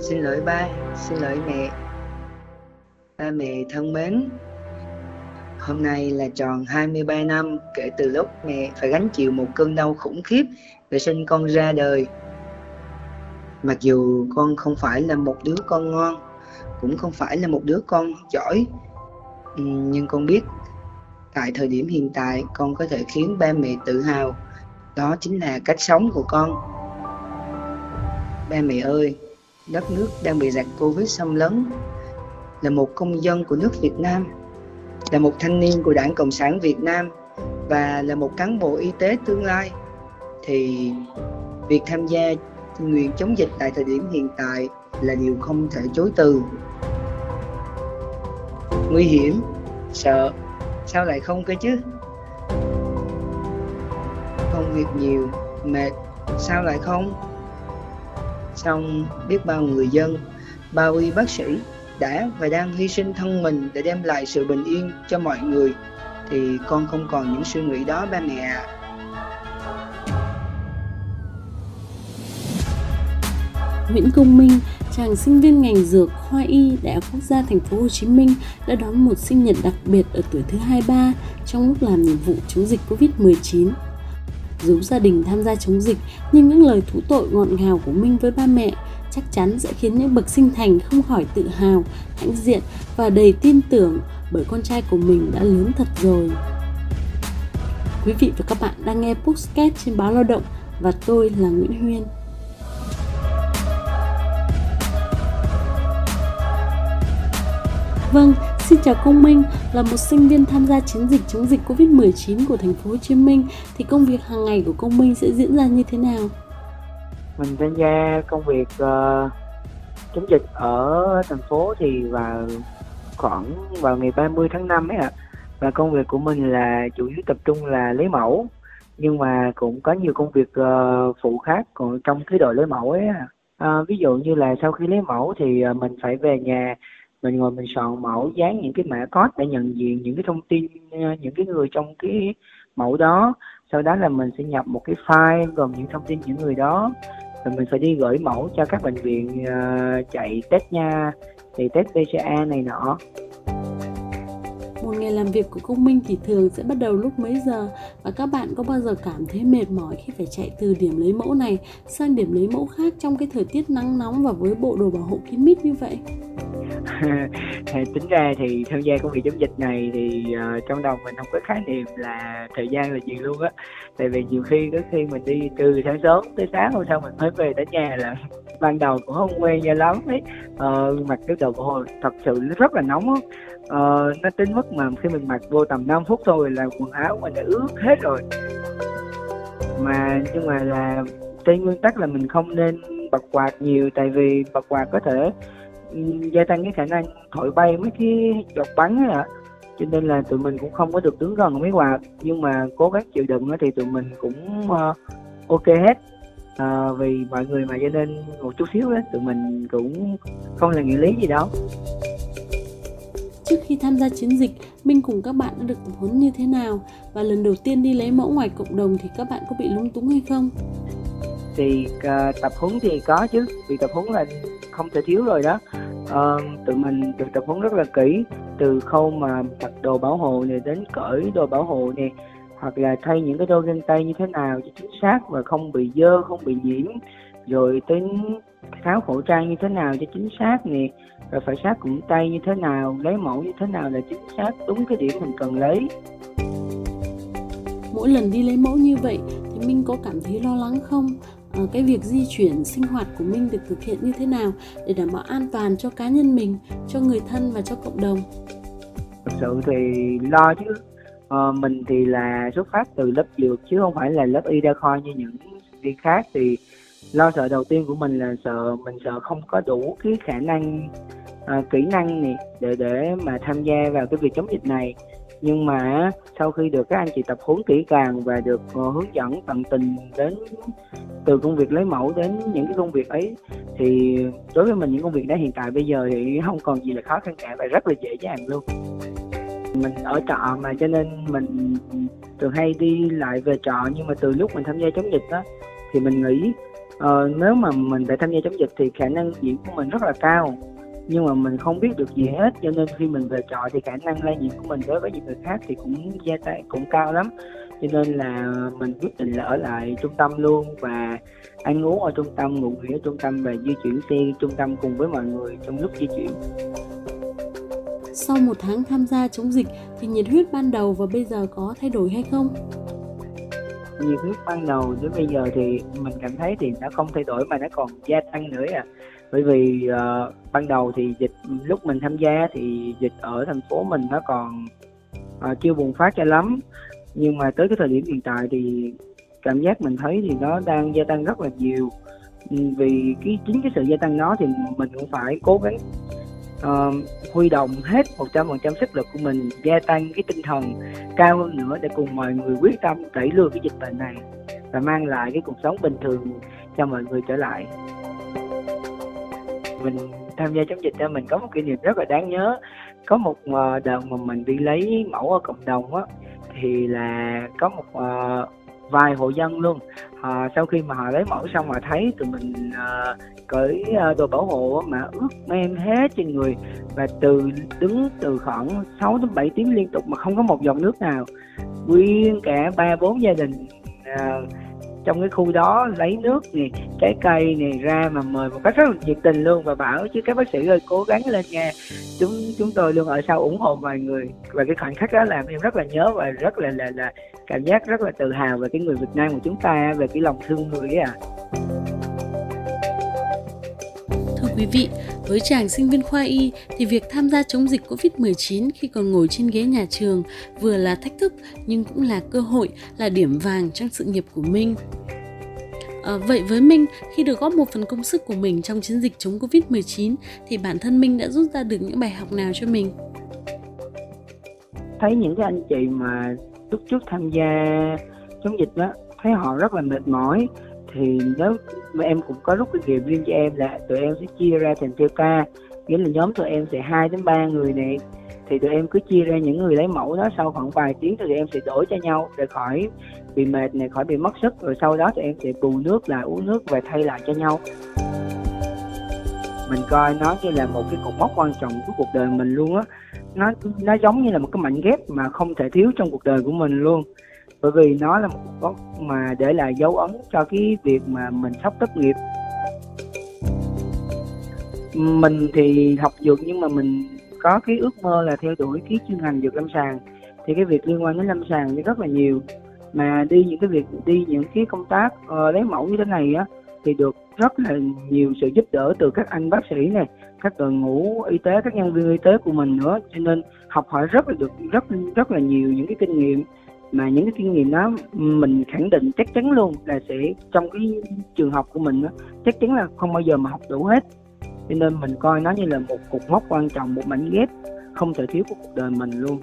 Xin lỗi ba, xin lỗi mẹ. Ba mẹ thân mến, hôm nay là tròn 23 năm kể từ lúc mẹ phải gánh chịu một cơn đau khủng khiếp để sinh con ra đời. Mặc dù con không phải là một đứa con ngon, cũng không phải là một đứa con giỏi, nhưng con biết tại thời điểm hiện tại con có thể khiến ba mẹ tự hào. Đó chính là cách sống của con. Ba mẹ ơi, đất nước đang bị giặc Covid xâm lấn. Là một công dân của nước Việt Nam, là một thanh niên của Đảng Cộng sản Việt Nam và là một cán bộ y tế tương lai thì việc tham gia nguyện chống dịch tại thời điểm hiện tại là điều không thể chối từ. Nguy hiểm, sợ, sao lại không cơ chứ? Công việc nhiều, mệt, sao lại không? Song biết bao người dân bao y bác sĩ đã và đang hy sinh thân mình để đem lại sự bình yên cho mọi người thì con không còn những suy nghĩ đó ba mẹ ạ à. Nguyễn Công Minh, chàng sinh viên ngành dược khoa y Đại học Quốc gia Thành phố Hồ Chí Minh đã đón một sinh nhật đặc biệt ở tuổi thứ 23 trong lúc làm nhiệm vụ chống dịch Covid-19 dù gia đình tham gia chống dịch nhưng những lời thú tội ngọt ngào của Minh với ba mẹ chắc chắn sẽ khiến những bậc sinh thành không khỏi tự hào, hãnh diện và đầy tin tưởng bởi con trai của mình đã lớn thật rồi. Quý vị và các bạn đang nghe Postcard trên báo Lao động và tôi là Nguyễn Huyên. Vâng, Xin chào Công Minh, là một sinh viên tham gia chiến dịch chống dịch Covid-19 của thành phố Hồ Chí Minh thì công việc hàng ngày của Công Minh sẽ diễn ra như thế nào? Mình tham gia công việc uh, chống dịch ở thành phố thì vào khoảng vào ngày 30 tháng 5 ấy ạ. À. Và công việc của mình là chủ yếu tập trung là lấy mẫu nhưng mà cũng có nhiều công việc uh, phụ khác còn trong cái đội lấy mẫu ấy à. À, ví dụ như là sau khi lấy mẫu thì uh, mình phải về nhà mình ngồi mình soạn mẫu dán những cái mã code để nhận diện những cái thông tin ờ, những cái người trong cái mẫu đó. Sau đó là mình sẽ nhập một cái file gồm những thông tin những người đó. Rồi mình phải đi gửi mẫu cho các bệnh viện uh, chạy test nha thì test PCA này nọ. Một ngày làm việc của công minh thì thường sẽ bắt đầu lúc mấy giờ? Và các bạn có bao giờ cảm thấy mệt mỏi khi phải chạy từ điểm lấy mẫu này sang điểm lấy mẫu khác trong cái thời tiết nắng nóng và với bộ đồ bảo hộ kín mít như vậy? tính ra thì tham gia công việc chống dịch này thì uh, trong đầu mình không có khái niệm là thời gian là gì luôn á. Tại vì nhiều khi có khi mình đi từ sáng sớm tới sáng hôm sau mình mới về tới nhà là ban đầu cũng không quen cho lắm ấy. Uh, mặc cái đồ hồi thật sự rất là nóng á. Uh, nó tính mức mà khi mình mặc vô tầm 5 phút thôi là quần áo mình đã ướt hết rồi. Mà nhưng mà là trên nguyên tắc là mình không nên bật quạt nhiều tại vì bật quạt có thể gia tăng cái khả năng thổi bay mấy cái giọt bắn ấy ạ. Cho nên là tụi mình cũng không có được đứng gần mấy quạt. Nhưng mà cố gắng chịu đựng thì tụi mình cũng uh, ok hết. À, vì mọi người mà cho nên một chút xíu đó tụi mình cũng không là nghĩa lý gì đâu. Trước khi tham gia chiến dịch minh cùng các bạn đã được tập huấn như thế nào? Và lần đầu tiên đi lấy mẫu ngoài cộng đồng thì các bạn có bị lung túng hay không? Thì uh, tập huấn thì có chứ. Vì tập huấn là không thể thiếu rồi đó uh, tụi mình được tập huấn rất là kỹ từ khâu mà mặc đồ bảo hộ này đến cởi đồ bảo hộ này hoặc là thay những cái đôi găng tay như thế nào cho chính xác và không bị dơ không bị nhiễm rồi tới tháo khẩu trang như thế nào cho chính xác nè rồi phải sát khuẩn tay như thế nào lấy mẫu như thế nào là chính xác đúng cái điểm mình cần lấy. Mỗi lần đi lấy mẫu như vậy thì minh có cảm thấy lo lắng không? Ờ, cái việc di chuyển sinh hoạt của minh được thực hiện như thế nào để đảm bảo an toàn cho cá nhân mình cho người thân và cho cộng đồng? Thực sự thì lo chứ. À, mình thì là xuất phát từ lớp dược chứ không phải là lớp y đa khoa như những viên khác. Thì lo sợ đầu tiên của mình là sợ mình sợ không có đủ cái khả năng uh, kỹ năng này để để mà tham gia vào cái việc chống dịch này nhưng mà sau khi được các anh chị tập huấn kỹ càng và được ờ, hướng dẫn tận tình đến từ công việc lấy mẫu đến những cái công việc ấy thì đối với mình những công việc đó hiện tại bây giờ thì không còn gì là khó khăn cả và rất là dễ dàng luôn. Mình ở trọ mà cho nên mình thường hay đi lại về trọ nhưng mà từ lúc mình tham gia chống dịch đó thì mình nghĩ uh, nếu mà mình phải tham gia chống dịch thì khả năng diễn của mình rất là cao nhưng mà mình không biết được gì hết cho nên khi mình về trọ thì khả năng lây nhiễm của mình đối với những người khác thì cũng gia tăng cũng cao lắm. Cho nên là mình quyết định là ở lại trung tâm luôn và ăn uống ở trung tâm ngủ nghỉ ở trung tâm và di chuyển xe trung tâm cùng với mọi người trong lúc di chuyển. Sau một tháng tham gia chống dịch thì nhiệt huyết ban đầu và bây giờ có thay đổi hay không? nhiệt huyết ban đầu đến bây giờ thì mình cảm thấy thì nó không thay đổi mà nó còn gia tăng nữa à bởi vì uh, ban đầu thì dịch lúc mình tham gia thì dịch ở thành phố mình nó còn uh, chưa bùng phát cho lắm. Nhưng mà tới cái thời điểm hiện tại thì cảm giác mình thấy thì nó đang gia tăng rất là nhiều. Ừ, vì cái chính cái sự gia tăng đó thì mình cũng phải cố gắng uh, huy động hết 100% sức lực của mình gia tăng cái tinh thần cao hơn nữa để cùng mọi người quyết tâm đẩy lùi cái dịch bệnh này và mang lại cái cuộc sống bình thường cho mọi người trở lại mình tham gia chống dịch cho mình có một kỷ niệm rất là đáng nhớ. Có một ờ, đợt mà mình đi lấy mẫu ở cộng đồng á thì là có một uh, vài hộ dân luôn. À, sau khi mà họ lấy mẫu xong mà thấy tụi mình uh, cởi uh, đồ bảo hộ mà ướt men hết trên người và từ đứng từ khoảng 6 đến 7 tiếng liên tục mà không có một giọt nước nào. Nguyên cả ba bốn gia đình uh, trong cái khu đó lấy nước này trái cây này ra mà mời một cách rất là nhiệt tình luôn và bảo chứ các bác sĩ ơi, cố gắng lên nha. Chúng chúng tôi luôn ở sau ủng hộ mọi người và cái khoảnh khắc đó làm em rất là nhớ và rất là là là cảm giác rất là tự hào về cái người Việt Nam của chúng ta, về cái lòng thương người ấy à quý vị, với chàng sinh viên khoa y thì việc tham gia chống dịch Covid-19 khi còn ngồi trên ghế nhà trường vừa là thách thức nhưng cũng là cơ hội, là điểm vàng trong sự nghiệp của Minh. À, vậy với Minh, khi được góp một phần công sức của mình trong chiến dịch chống Covid-19 thì bản thân Minh đã rút ra được những bài học nào cho mình? Thấy những cái anh chị mà lúc trước tham gia chống dịch đó, thấy họ rất là mệt mỏi thì nếu mà em cũng có rút kinh nghiệm riêng cho em là tụi em sẽ chia ra thành theo ca. Nghĩa là nhóm tụi em sẽ hai đến ba người này, thì tụi em cứ chia ra những người lấy mẫu đó, sau khoảng vài tiếng thì tụi em sẽ đổi cho nhau để khỏi, bị mệt này, khỏi bị mất sức, rồi sau đó tụi em sẽ bù nước là uống nước và thay lại cho nhau. Mình coi nó như là một cái cột mốc quan trọng của cuộc đời mình luôn á. Nó nó giống như là một cái mảnh ghép mà không thể thiếu trong cuộc đời của mình luôn bởi vì nó là một góc mà để lại dấu ấn cho cái việc mà mình sắp tốt nghiệp. Mình thì học dược nhưng mà mình có cái ước mơ là theo đuổi cái chuyên ngành dược lâm sàng. Thì cái việc liên quan đến lâm sàng thì rất là nhiều. Mà đi những cái việc đi những cái công tác uh, lấy mẫu như thế này á thì được rất là nhiều sự giúp đỡ từ các anh bác sĩ này các đội ngũ y tế các nhân viên y tế của mình nữa. Cho nên học hỏi rất là được rất rất là nhiều những cái kinh nghiệm mà những cái kinh nghiệm đó mình khẳng định chắc chắn luôn là sẽ trong cái trường học của mình đó, chắc chắn là không bao giờ mà học đủ hết. Cho nên mình coi nó như là một cục mốc quan trọng một mảnh ghép không thể thiếu của cuộc đời mình luôn.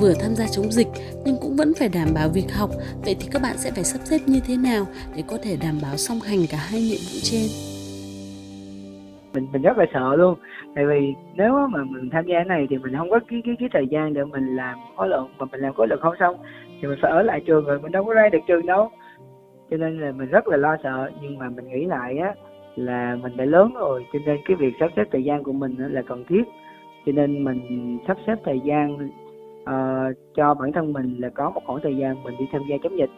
Vừa tham gia chống dịch nhưng cũng vẫn phải đảm bảo việc học vậy thì các bạn sẽ phải sắp xếp như thế nào để có thể đảm bảo song hành cả hai nhiệm vụ trên? Mình mình rất là sợ luôn. Tại vì nếu mà mình tham gia cái này thì mình không có cái cái cái thời gian để mình làm khối lượng mà mình làm khối lượng không xong thì mình phải ở lại trường rồi mình đâu có ra được trường đâu. Cho nên là mình rất là lo sợ. Nhưng mà mình nghĩ lại á là mình đã lớn rồi cho nên cái việc sắp xếp thời gian của mình là cần thiết. Cho nên mình sắp xếp thời gian uh, cho bản thân mình là có một khoảng thời gian mình đi tham gia chống dịch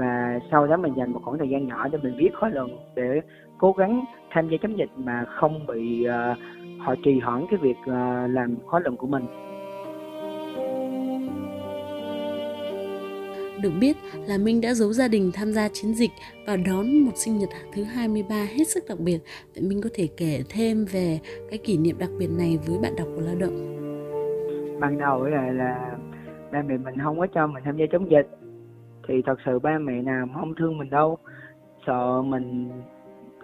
và sau đó mình dành một khoảng thời gian nhỏ để mình viết khóa luận để cố gắng tham gia chống dịch mà không bị uh, họ trì hoãn cái việc uh, làm khóa luận của mình Được biết là Minh đã giấu gia đình tham gia chiến dịch và đón một sinh nhật thứ 23 hết sức đặc biệt. Vậy Minh có thể kể thêm về cái kỷ niệm đặc biệt này với bạn đọc của Lao động. Ban đầu là là ba mẹ mình không có cho mình tham gia chống dịch thì thật sự ba mẹ nào không thương mình đâu. Sợ mình,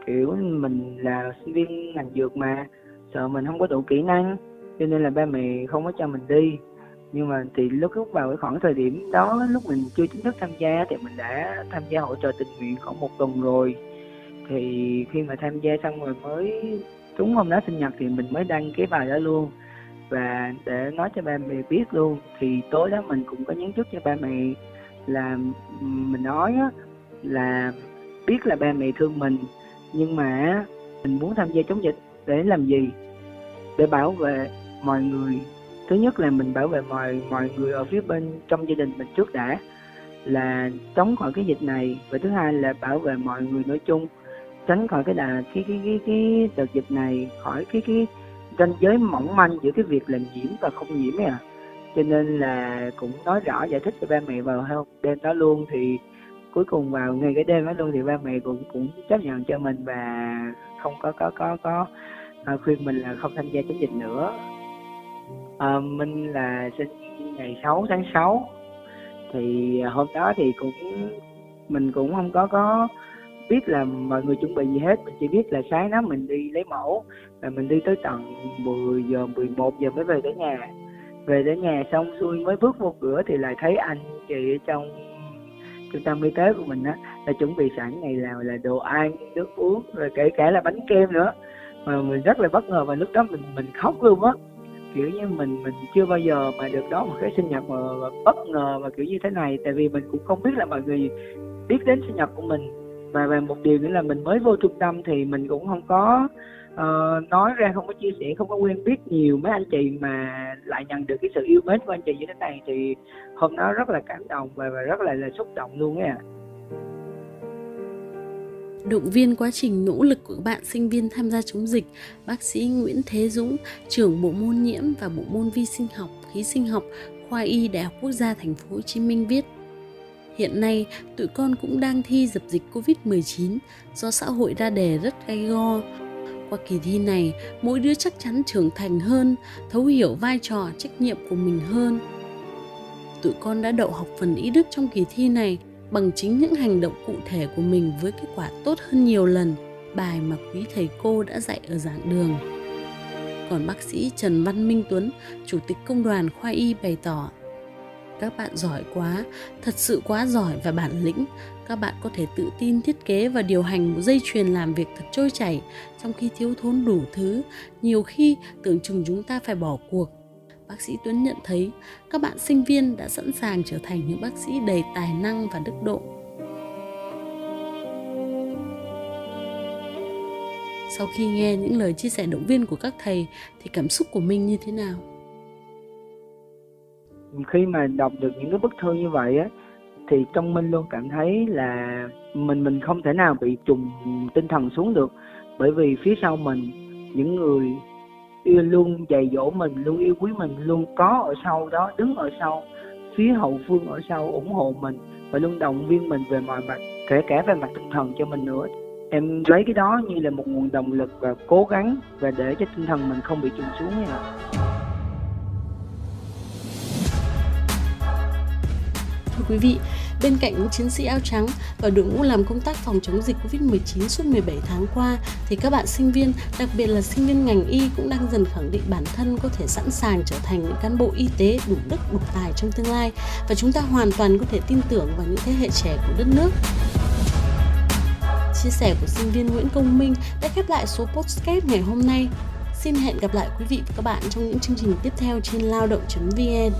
kiểu, mình là sinh viên ngành dược mà. Sợ mình không có đủ kỹ năng, cho nên là ba mẹ không có cho mình đi. Nhưng mà thì lúc lúc vào cái khoảng thời điểm đó, lúc mình chưa chính thức tham gia thì mình đã tham gia hỗ trợ tình nguyện khoảng một tuần rồi. Thì khi mà tham gia xong rồi mới đúng hôm đó sinh nhật thì mình mới đăng cái bài đó luôn. Và để nói cho ba mẹ biết luôn, thì tối đó mình cũng có nhắn trước cho ba mẹ là mình nói á, là biết là ba mẹ thương mình, nhưng mà mình muốn tham gia chống dịch để làm gì? Để bảo vệ mọi người. Thứ nhất là mình bảo vệ mọi mọi người ở phía bên trong gia đình mình trước đã, là chống khỏi cái dịch này. Và thứ hai là bảo vệ mọi người nói chung, tránh khỏi cái đà, cái cái cái cái đợt dịch này khỏi, cái cái ranh giới mỏng manh giữa cái việc là nhiễm và không nhiễm ấy à cho nên là cũng nói rõ giải thích cho ba mẹ vào hôm đêm đó luôn. Thì cuối cùng vào ngay cái đêm đó luôn thì ba mẹ cũng cũng chấp nhận cho mình và không có có có có à, khuyên mình là không tham gia chống dịch nữa. À, Minh là sinh ngày 6 tháng 6 thì hôm đó thì cũng mình cũng không có có biết là mọi người chuẩn bị gì hết. Mình chỉ biết là sáng đó mình đi lấy mẫu và mình đi tới tận 10 giờ 11 giờ mới về tới nhà về đến nhà xong xuôi mới bước vô cửa thì lại thấy anh chị trong trung tâm y tế của mình á là chuẩn bị sẵn ngày nào là đồ ăn nước uống rồi kể cả là bánh kem nữa. Mà mình rất là bất ngờ và lúc đó mình mình khóc luôn á. Kiểu như mình mình chưa bao giờ mà được đón một cái sinh nhật mà, mà bất ngờ và kiểu như thế này. Tại vì mình cũng không biết là mọi người biết đến sinh nhật của mình. Và về một điều nữa là mình mới vô trung tâm thì mình cũng không có uh, nói ra không có chia sẻ không có quen biết nhiều mấy anh chị mà lại nhận được cái sự yêu mến của anh chị như thế này thì hôm đó rất là cảm động và, và rất là là xúc động luôn ấy ạ à động viên quá trình nỗ lực của các bạn sinh viên tham gia chống dịch, bác sĩ Nguyễn Thế Dũng, trưởng bộ môn nhiễm và bộ môn vi sinh học, khí sinh học, khoa y Đại học Quốc gia Thành phố Hồ Chí Minh viết: Hiện nay, tụi con cũng đang thi dập dịch Covid-19 do xã hội ra đề rất gay go. Qua kỳ thi này, mỗi đứa chắc chắn trưởng thành hơn, thấu hiểu vai trò, trách nhiệm của mình hơn. Tụi con đã đậu học phần ý đức trong kỳ thi này bằng chính những hành động cụ thể của mình với kết quả tốt hơn nhiều lần bài mà quý thầy cô đã dạy ở giảng đường. Còn bác sĩ Trần Văn Minh Tuấn, Chủ tịch Công đoàn Khoa Y bày tỏ các bạn giỏi quá, thật sự quá giỏi và bản lĩnh. Các bạn có thể tự tin thiết kế và điều hành một dây chuyền làm việc thật trôi chảy trong khi thiếu thốn đủ thứ. Nhiều khi tưởng chừng chúng ta phải bỏ cuộc bác sĩ Tuấn nhận thấy các bạn sinh viên đã sẵn sàng trở thành những bác sĩ đầy tài năng và đức độ. Sau khi nghe những lời chia sẻ động viên của các thầy thì cảm xúc của mình như thế nào? Khi mà đọc được những cái bức thư như vậy á, thì trong minh luôn cảm thấy là mình mình không thể nào bị trùng tinh thần xuống được. Bởi vì phía sau mình, những người yêu luôn dạy dỗ mình, luôn yêu quý mình, luôn có ở sau đó, đứng ở sau, phía hậu phương ở sau ủng hộ mình và luôn động viên mình về mọi mặt, kể cả về mặt tinh thần cho mình nữa. Em lấy cái đó như là một nguồn động lực và cố gắng và để cho tinh thần mình không bị trùng xuống ấy vậy thưa quý vị Bên cạnh những chiến sĩ áo trắng và đội ngũ làm công tác phòng chống dịch Covid-19 suốt 17 tháng qua, thì các bạn sinh viên, đặc biệt là sinh viên ngành y cũng đang dần khẳng định bản thân có thể sẵn sàng trở thành những cán bộ y tế đủ đức, đủ tài trong tương lai và chúng ta hoàn toàn có thể tin tưởng vào những thế hệ trẻ của đất nước chia sẻ của sinh viên Nguyễn Công Minh đã khép lại số podcast ngày hôm nay. Xin hẹn gặp lại quý vị và các bạn trong những chương trình tiếp theo trên lao động.vn.